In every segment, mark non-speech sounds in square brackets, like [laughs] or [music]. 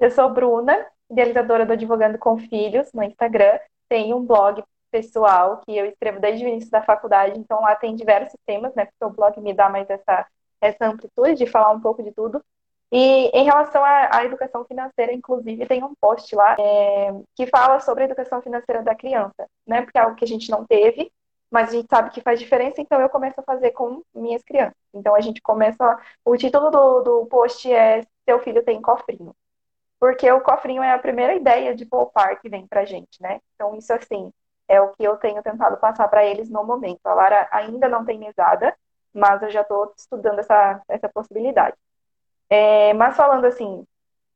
Eu sou Bruna, idealizadora do Advogando com Filhos no Instagram. Tenho um blog pessoal que eu escrevo desde o início da faculdade, então lá tem diversos temas, né? Porque o blog me dá mais essa, essa amplitude de falar um pouco de tudo. E em relação à, à educação financeira, inclusive, tem um post lá é, que fala sobre a educação financeira da criança, né? Porque é algo que a gente não teve, mas a gente sabe que faz diferença, então eu começo a fazer com minhas crianças. Então a gente começa. O título do, do post é Seu filho tem cofrinho. Porque o cofrinho é a primeira ideia de poupar que vem pra gente, né? Então, isso assim, é o que eu tenho tentado passar para eles no momento. A Lara ainda não tem mesada, mas eu já estou estudando essa, essa possibilidade. É, mas falando assim,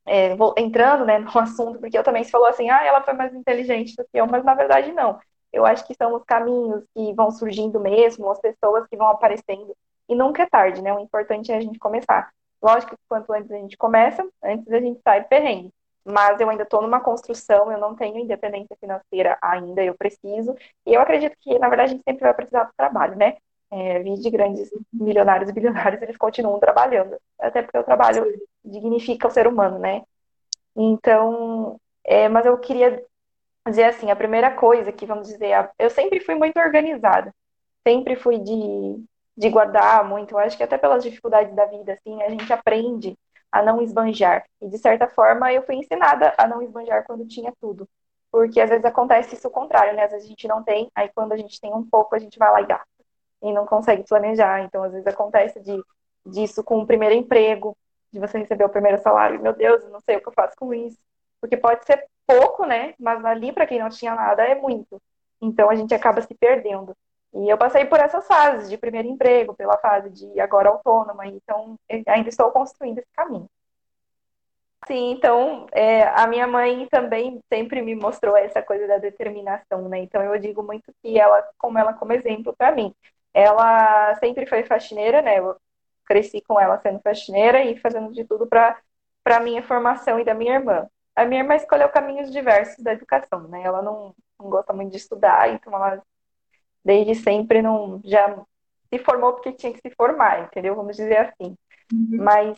é, vou, entrando né, [laughs] no assunto, porque eu também se falou assim, ah, ela foi mais inteligente do que eu, mas na verdade não. Eu acho que são os caminhos que vão surgindo mesmo, as pessoas que vão aparecendo. E nunca é tarde, né? O importante é a gente começar. Lógico que quanto antes a gente começa, antes a gente sai perrengue. Mas eu ainda estou numa construção, eu não tenho independência financeira ainda, eu preciso. E eu acredito que, na verdade, a gente sempre vai precisar do trabalho, né? É, de grandes milionários e bilionários, eles continuam trabalhando. Até porque o trabalho dignifica o ser humano, né? Então, é, mas eu queria dizer assim, a primeira coisa que, vamos dizer, eu sempre fui muito organizada. Sempre fui de, de guardar muito. Eu acho que até pelas dificuldades da vida, assim, a gente aprende a não esbanjar. E, de certa forma, eu fui ensinada a não esbanjar quando tinha tudo. Porque, às vezes, acontece isso o contrário, né? Às vezes a gente não tem, aí quando a gente tem um pouco, a gente vai lá e gasta. E não consegue planejar. Então, às vezes, acontece de, disso com o primeiro emprego, de você receber o primeiro salário. Meu Deus, eu não sei o que eu faço com isso. Porque pode ser pouco, né? Mas ali, para quem não tinha nada, é muito. Então a gente acaba se perdendo. E eu passei por essas fases de primeiro emprego, pela fase de agora autônoma, então ainda estou construindo esse caminho. Sim, então é, a minha mãe também sempre me mostrou essa coisa da determinação, né? Então eu digo muito que ela, como ela como exemplo para mim, ela sempre foi faxineira, né? Eu cresci com ela sendo faxineira e fazendo de tudo para para minha formação e da minha irmã a minha irmã escolheu caminhos diversos da educação, né? Ela não, não gosta muito de estudar, então ela desde sempre não já se formou porque tinha que se formar, entendeu? Vamos dizer assim. Uhum. Mas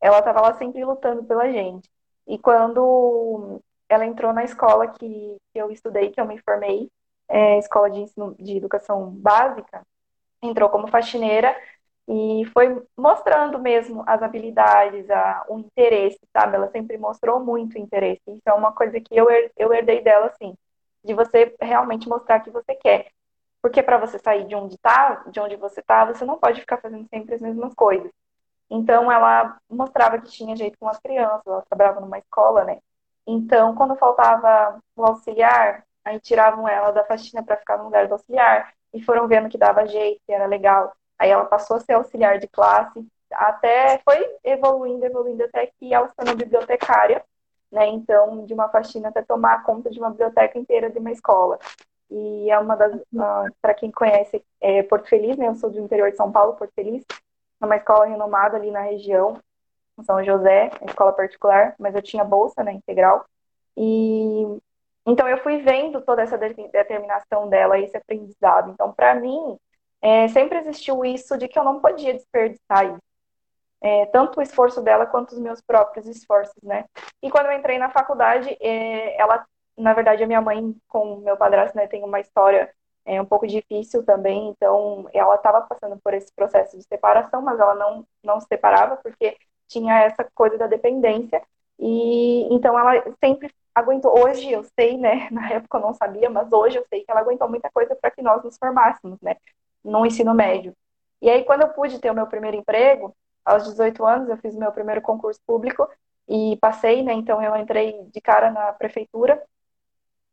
ela estava lá sempre lutando pela gente. E quando ela entrou na escola que, eu estudei, que eu me formei, é, escola de ensino de educação básica, entrou como faxineira e foi mostrando mesmo as habilidades, a, o interesse, sabe? Ela sempre mostrou muito interesse. Isso é uma coisa que eu, eu herdei dela, assim, de você realmente mostrar que você quer. Porque para você sair de onde tá, de onde você tá, você não pode ficar fazendo sempre as mesmas coisas. Então ela mostrava que tinha jeito com as crianças, ela trabalhava numa escola, né? Então, quando faltava o auxiliar, aí tiravam ela da faxina para ficar no lugar do auxiliar e foram vendo que dava jeito, que era legal. Aí ela passou a ser auxiliar de classe, até foi evoluindo, evoluindo até que ela se tornou bibliotecária, né? Então, de uma faxina até tomar conta de uma biblioteca inteira de uma escola. E é uma das, uh, para quem conhece é Porto Feliz, né? Eu sou do interior de São Paulo, Porto Feliz, é uma escola renomada ali na região, São José, escola particular, mas eu tinha bolsa, né, integral. E então eu fui vendo toda essa determinação dela, esse aprendizado. Então, para mim, é, sempre existiu isso de que eu não podia desperdiçar isso. É, tanto o esforço dela quanto os meus próprios esforços, né? E quando eu entrei na faculdade, é, ela, na verdade, a minha mãe com meu padrasto, né, tem uma história é, um pouco difícil também, então ela estava passando por esse processo de separação, mas ela não, não se separava porque tinha essa coisa da dependência, e então ela sempre aguentou. Hoje eu sei, né? [laughs] Na época eu não sabia, mas hoje eu sei que ela aguentou muita coisa para que nós nos formássemos, né? no ensino médio. E aí, quando eu pude ter o meu primeiro emprego, aos 18 anos, eu fiz o meu primeiro concurso público e passei, né? Então, eu entrei de cara na prefeitura.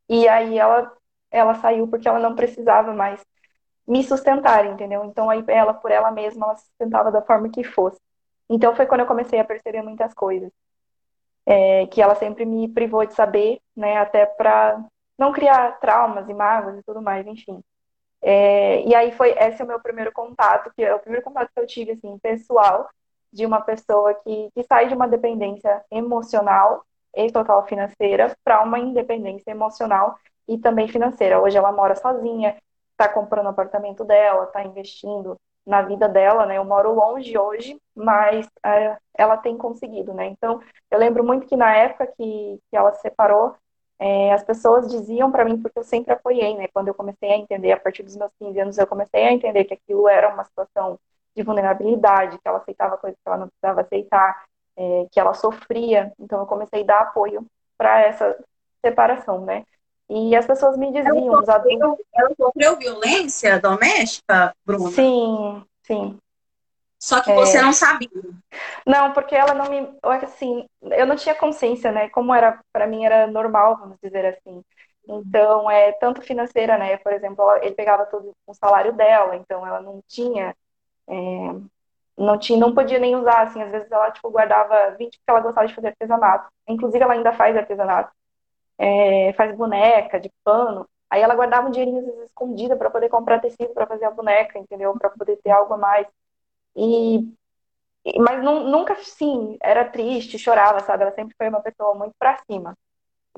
E aí, ela, ela saiu porque ela não precisava mais me sustentar, entendeu? Então, aí, ela, por ela mesma, ela sustentava da forma que fosse. Então, foi quando eu comecei a perceber muitas coisas. É, que ela sempre me privou de saber, né? Até para não criar traumas e mágoas e tudo mais, enfim. É, e aí foi esse é o meu primeiro contato, que é o primeiro contato que eu tive, assim, pessoal, de uma pessoa que, que sai de uma dependência emocional e total financeira para uma independência emocional e também financeira. Hoje ela mora sozinha, está comprando o apartamento dela, está investindo na vida dela, né? Eu moro longe hoje, mas é, ela tem conseguido, né? Então, eu lembro muito que na época que, que ela se separou, é, as pessoas diziam para mim, porque eu sempre apoiei, né? Quando eu comecei a entender, a partir dos meus 15 anos, eu comecei a entender que aquilo era uma situação de vulnerabilidade, que ela aceitava coisas que ela não precisava aceitar, é, que ela sofria. Então, eu comecei a dar apoio para essa separação, né? E as pessoas me diziam, ela sofreu, adultos... ela sofreu violência doméstica, Bruna? Sim, sim. Só que você é... não sabia. Não, porque ela não me. Assim, eu não tinha consciência, né? Como era, para mim era normal, vamos dizer assim. Então, é tanto financeira, né? Por exemplo, ele pegava todo o salário dela, então ela não tinha. É, não tinha, não podia nem usar, assim, às vezes ela, tipo, guardava 20 porque ela gostava de fazer artesanato. Inclusive, ela ainda faz artesanato. É, faz boneca de pano. Aí ela guardava um dinheirinho às vezes, escondida para poder comprar tecido para fazer a boneca, entendeu? Para poder ter algo a mais. E, mas nunca, sim, era triste, chorava, sabe? Ela sempre foi uma pessoa muito para cima.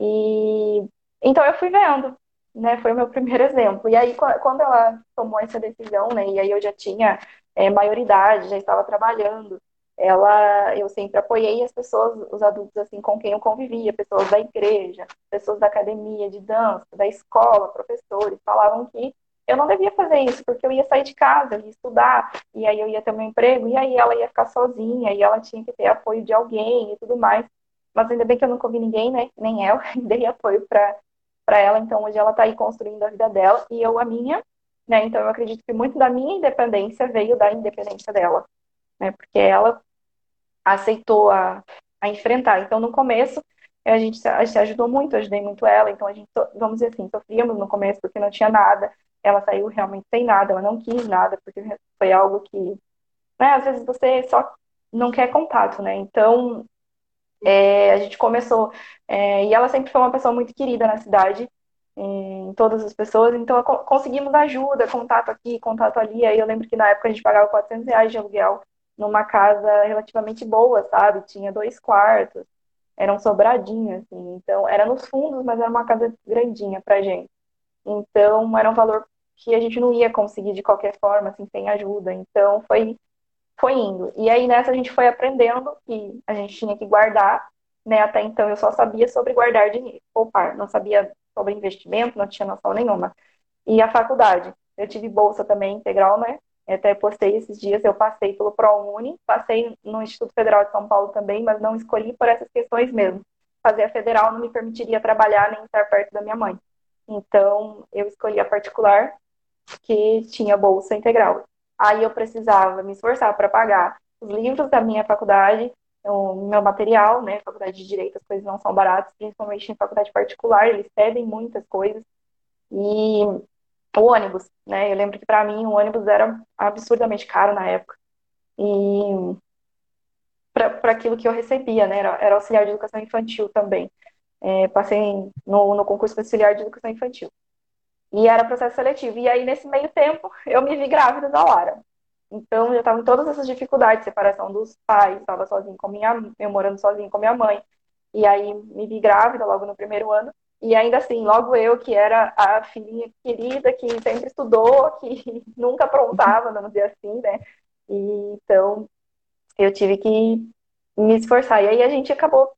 E então eu fui vendo, né? Foi o meu primeiro [laughs] exemplo. E aí quando ela tomou essa decisão, né? E aí eu já tinha é, maioridade, já estava trabalhando. Ela, eu sempre apoiei as pessoas, os adultos assim com quem eu convivia, pessoas da igreja, pessoas da academia de dança, da escola, professores, falavam que eu não devia fazer isso, porque eu ia sair de casa, eu ia estudar, e aí eu ia ter meu emprego, e aí ela ia ficar sozinha, e ela tinha que ter apoio de alguém e tudo mais. Mas ainda bem que eu nunca ouvi ninguém, né? Nem eu, [laughs] dei apoio para ela, então hoje ela está aí construindo a vida dela, e eu a minha, né? Então eu acredito que muito da minha independência veio da independência dela, né? Porque ela aceitou a, a enfrentar. Então no começo, a gente, gente ajudou muito, ajudei muito ela, então a gente, vamos dizer assim, sofríamos no começo porque não tinha nada, ela saiu realmente sem nada, ela não quis nada, porque foi algo que, né, às vezes você só não quer contato, né? Então, é, a gente começou, é, e ela sempre foi uma pessoa muito querida na cidade, em todas as pessoas, então conseguimos ajuda, contato aqui, contato ali, aí eu lembro que na época a gente pagava 400 reais de aluguel numa casa relativamente boa, sabe? Tinha dois quartos, eram sobradinhos, assim, então era nos fundos, mas era uma casa grandinha pra gente. Então, era um valor que a gente não ia conseguir de qualquer forma, assim, sem ajuda. Então foi, foi indo. E aí nessa a gente foi aprendendo que a gente tinha que guardar, né? Até então eu só sabia sobre guardar dinheiro, poupar, não sabia sobre investimento, não tinha noção nenhuma. E a faculdade, eu tive bolsa também integral, né? Até postei esses dias, eu passei pelo ProUni, passei no Instituto Federal de São Paulo também, mas não escolhi por essas questões mesmo. Fazer a federal não me permitiria trabalhar nem estar perto da minha mãe. Então, eu escolhi a particular que tinha bolsa integral. Aí eu precisava me esforçar para pagar os livros da minha faculdade, o meu material, né? Faculdade de Direito, as coisas não são baratas, principalmente em faculdade particular, eles pedem muitas coisas. E o ônibus, né? Eu lembro que para mim o ônibus era absurdamente caro na época. E para aquilo que eu recebia, né? Era, era, auxiliar de educação infantil também. É, passei no, no concurso de auxiliar de educação infantil. E era processo seletivo. E aí, nesse meio tempo, eu me vi grávida da Lara. Então, eu estava em todas essas dificuldades, separação dos pais, estava sozinha com minha, eu morando sozinha com minha mãe. E aí, me vi grávida logo no primeiro ano. E ainda assim, logo eu, que era a filhinha querida, que sempre estudou, que [laughs] nunca aprontava, vamos dizer assim, né? E, então, eu tive que me esforçar. E aí a gente acabou,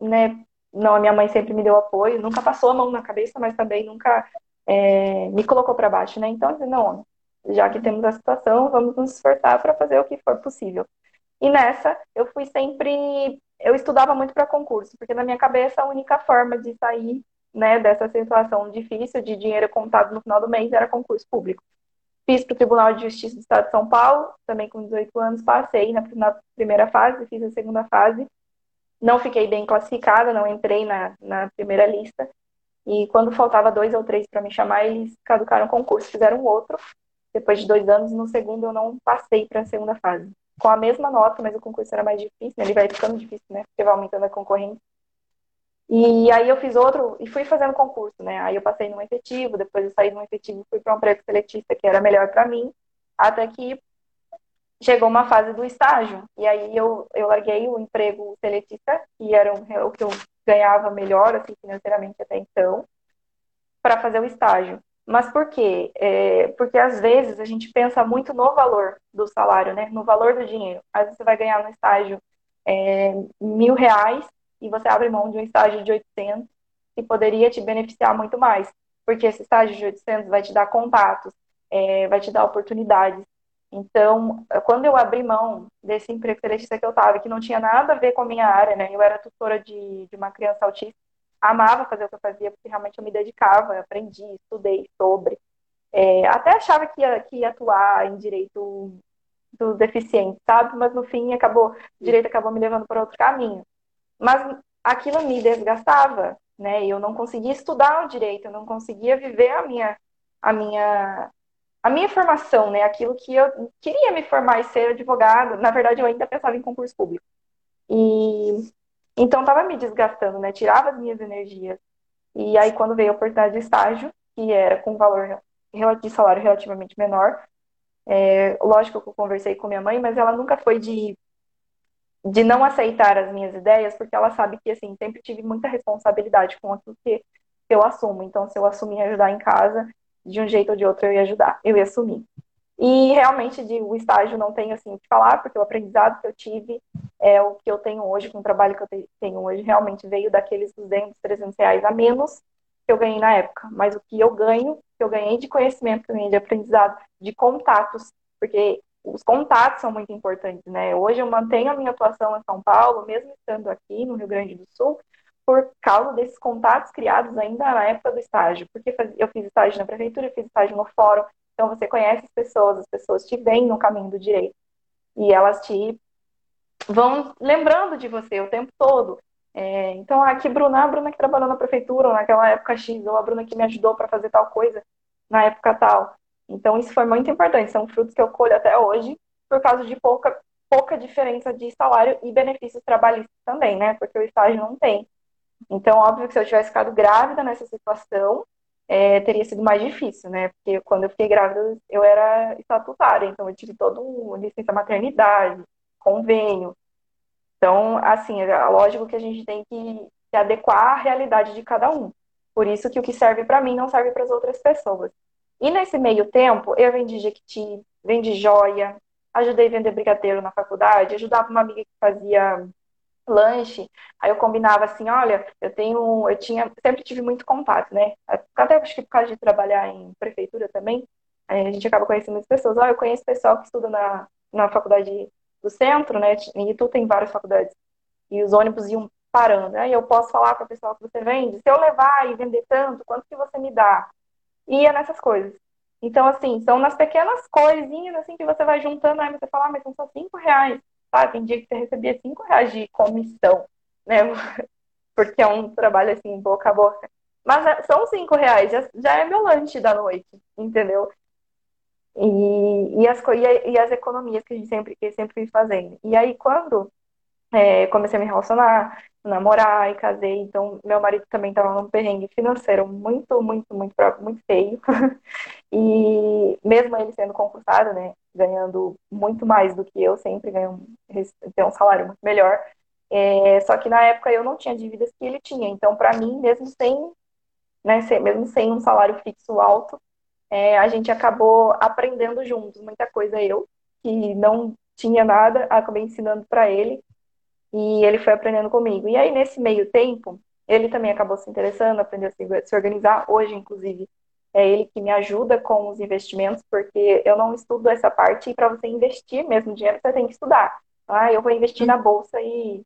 né? Não, a minha mãe sempre me deu apoio, nunca passou a mão na cabeça, mas também nunca é, me colocou para baixo, né? Então, não, já que temos a situação, vamos nos esforçar para fazer o que for possível. E nessa, eu fui sempre. Eu estudava muito para concurso, porque na minha cabeça a única forma de sair né, dessa situação difícil de dinheiro contado no final do mês era concurso público. Fiz para o Tribunal de Justiça do Estado de São Paulo, também com 18 anos, passei na, na primeira fase, fiz a segunda fase. Não fiquei bem classificada, não entrei na, na primeira lista, e quando faltava dois ou três para me chamar, eles caducaram o concurso, fizeram outro. Depois de dois anos, no segundo eu não passei para a segunda fase. Com a mesma nota, mas o concurso era mais difícil, né? ele vai ficando difícil, né? Porque vai aumentando a concorrência. E aí eu fiz outro e fui fazendo concurso, né? Aí eu passei num efetivo, depois eu saí de um efetivo e fui para um emprego seletista que era melhor para mim, até que chegou uma fase do estágio. E aí eu, eu larguei o emprego seletista, que era o que eu ganhava melhor, assim, financeiramente até então, para fazer o estágio. Mas por quê? É, porque às vezes a gente pensa muito no valor do salário, né? No valor do dinheiro. Às vezes você vai ganhar no estágio é, mil reais e você abre mão de um estágio de 800 que poderia te beneficiar muito mais. Porque esse estágio de 800 vai te dar contatos, é, vai te dar oportunidades. Então, quando eu abri mão desse emprego que eu estava, que não tinha nada a ver com a minha área, né? Eu era tutora de, de uma criança autista, amava fazer o que eu fazia, porque realmente eu me dedicava, eu aprendi, estudei sobre. É, até achava que ia, que ia atuar em direito dos deficientes, sabe? Mas no fim acabou, o direito acabou me levando para outro caminho. Mas aquilo me desgastava, né? Eu não conseguia estudar o direito, eu não conseguia viver a minha a minha a minha formação, né? Aquilo que eu queria me formar e ser advogado. Na verdade, eu ainda pensava em concurso público. E então estava me desgastando, né? Tirava as minhas energias. E aí quando veio a oportunidade de estágio, que era com valor de salário relativamente menor, é, lógico que eu conversei com minha mãe, mas ela nunca foi de de não aceitar as minhas ideias, porque ela sabe que assim sempre tive muita responsabilidade com aquilo que eu assumo. Então, se eu assumir ajudar em casa, de um jeito ou de outro eu ia ajudar, eu ia assumir. E realmente de, o estágio não tenho assim que falar, porque o aprendizado que eu tive é o que eu tenho hoje, com o trabalho que eu tenho hoje, realmente veio daqueles 200, 300 reais a menos que eu ganhei na época. Mas o que eu ganho, que eu ganhei de conhecimento, que eu ganhei de aprendizado, de contatos, porque os contatos são muito importantes, né? Hoje eu mantenho a minha atuação em São Paulo, mesmo estando aqui no Rio Grande do Sul, por causa desses contatos criados ainda na época do estágio. Porque eu fiz estágio na prefeitura, eu fiz estágio no fórum, então você conhece as pessoas, as pessoas te veem no caminho do direito. E elas te vão lembrando de você o tempo todo. É, então, aqui, Bruna, a Bruna que trabalhou na prefeitura, ou naquela época X, ou a Bruna que me ajudou para fazer tal coisa na época tal. Então, isso foi muito importante. São frutos que eu colho até hoje, por causa de pouca, pouca diferença de salário e benefícios trabalhistas também, né? Porque o estágio não tem. Então, óbvio que se eu tivesse ficado grávida nessa situação, é, teria sido mais difícil, né? Porque quando eu fiquei grávida, eu era estatutária, então eu tive todo um licença maternidade, convênio. Então, assim, é lógico que a gente tem que, que adequar à realidade de cada um. Por isso que o que serve para mim não serve para as outras pessoas. E nesse meio tempo, eu vendi jequiti, vendi joia, ajudei a vender brigadeiro na faculdade, ajudava uma amiga que fazia lanche, aí eu combinava assim, olha, eu tenho, eu tinha, sempre tive muito contato, né? Até acho que por causa de trabalhar em prefeitura também, a gente acaba conhecendo muitas pessoas. Olha, eu conheço pessoal que estuda na, na faculdade do centro, né? E tu tem várias faculdades. E os ônibus iam parando. Aí eu posso falar para o pessoal que você vende, se eu levar e vender tanto, quanto que você me dá? Ia nessas coisas. Então, assim, são nas pequenas coisinhas assim que você vai juntando, aí você fala, ah, mas são só cinco reais. Tá? Tem dia que você recebia cinco reais de comissão, né? [laughs] Porque é um trabalho assim, boca a boca. Mas é, são cinco reais, já, já é meu lanche da noite, entendeu? E, e, as, e, as economias que a gente sempre, que sempre fui fazendo. E aí, quando é, comecei a me relacionar, namorar e casei, então meu marido também estava num perrengue financeiro muito, muito, muito, muito feio. [laughs] e mesmo ele sendo concursado, né, ganhando muito mais do que eu, sempre ganho tem um salário muito melhor. É, só que na época eu não tinha dívidas que ele tinha, então para mim, mesmo sem, né, mesmo sem um salário fixo alto, é, a gente acabou aprendendo juntos muita coisa eu que não tinha nada, acabei ensinando para ele e ele foi aprendendo comigo. E aí, nesse meio tempo, ele também acabou se interessando, aprendeu a se organizar. Hoje, inclusive, é ele que me ajuda com os investimentos, porque eu não estudo essa parte e para você investir mesmo dinheiro, você tem que estudar. Ah, eu vou investir na bolsa e.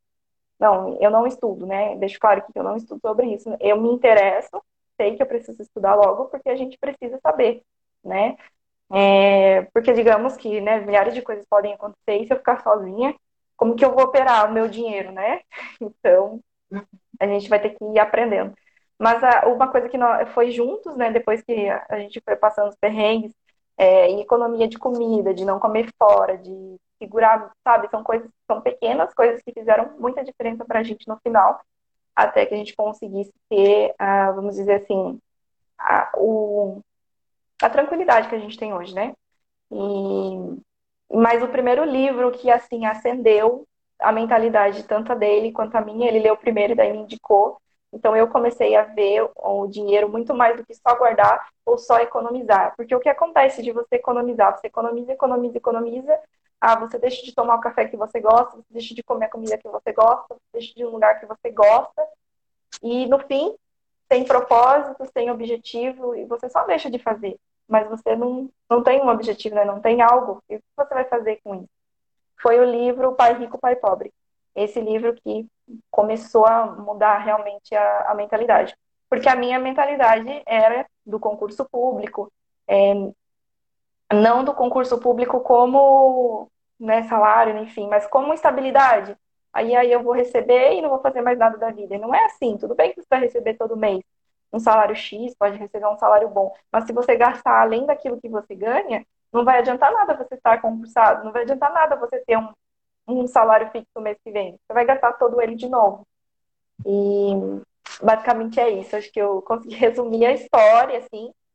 Não, eu não estudo, né? Deixo claro que eu não estudo sobre isso. Eu me interesso, sei que eu preciso estudar logo, porque a gente precisa saber, né? É, porque digamos que né, milhares de coisas podem acontecer e se eu ficar sozinha, como que eu vou operar o meu dinheiro, né? [laughs] Então, a gente vai ter que ir aprendendo. Mas a, uma coisa que nós, foi juntos, né? Depois que a gente foi passando os perrengues, é, em economia de comida, de não comer fora, de segurar, sabe? São coisas, são pequenas coisas que fizeram muita diferença para a gente no final, até que a gente conseguisse ter, vamos dizer assim, a, o, a tranquilidade que a gente tem hoje, né? E mas o primeiro livro que, assim, acendeu a mentalidade tanto a dele quanto a minha, ele leu primeiro e daí me indicou, Então eu comecei a ver o dinheiro muito mais do que só guardar ou só economizar. Porque o que acontece de você economizar? Você economiza, economiza, economiza. Ah, você deixa de tomar o café que você gosta, você deixa de comer a comida que você gosta, você deixa de um lugar que você gosta. E no fim, tem propósito, tem objetivo, e você só deixa de fazer. Mas você não, não tem um objetivo, né? não tem algo. E o que você vai fazer com isso? Foi o livro Pai Rico, Pai Pobre. Esse livro que começou a mudar realmente a, a mentalidade. Porque a minha mentalidade era do concurso público, é, não do concurso público como né, salário, enfim, mas como estabilidade. Aí, aí eu vou receber e não vou fazer mais nada da vida. E não é assim, tudo bem que você vai receber todo mês um salário X, pode receber um salário bom, mas se você gastar além daquilo que você ganha, não vai adiantar nada você estar concursado, não vai adiantar nada você ter um, um salário fixo mês que vem. Você vai gastar todo ele de novo. E basicamente é isso. Acho que eu consegui [laughs] resumir a história, assim.